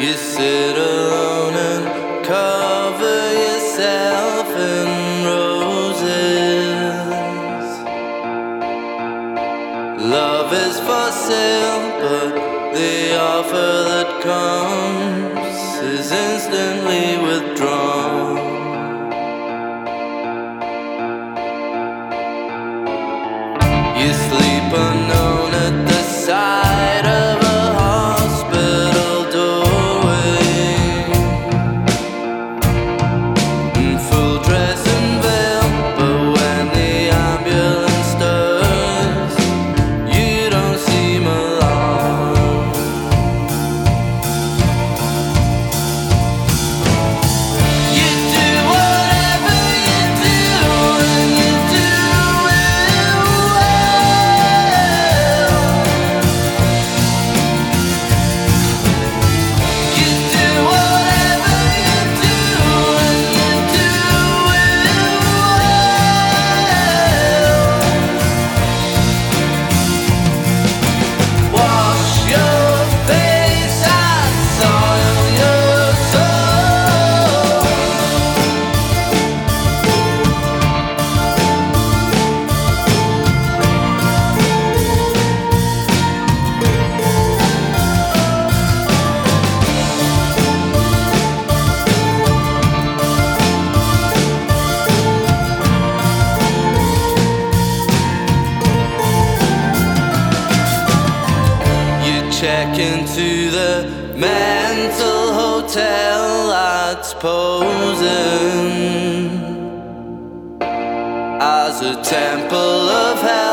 You sit alone and cover yourself in roses. Love is for sale, but the offer that comes is instantly withdrawn. Into the mental hotel at posing as a temple of hell.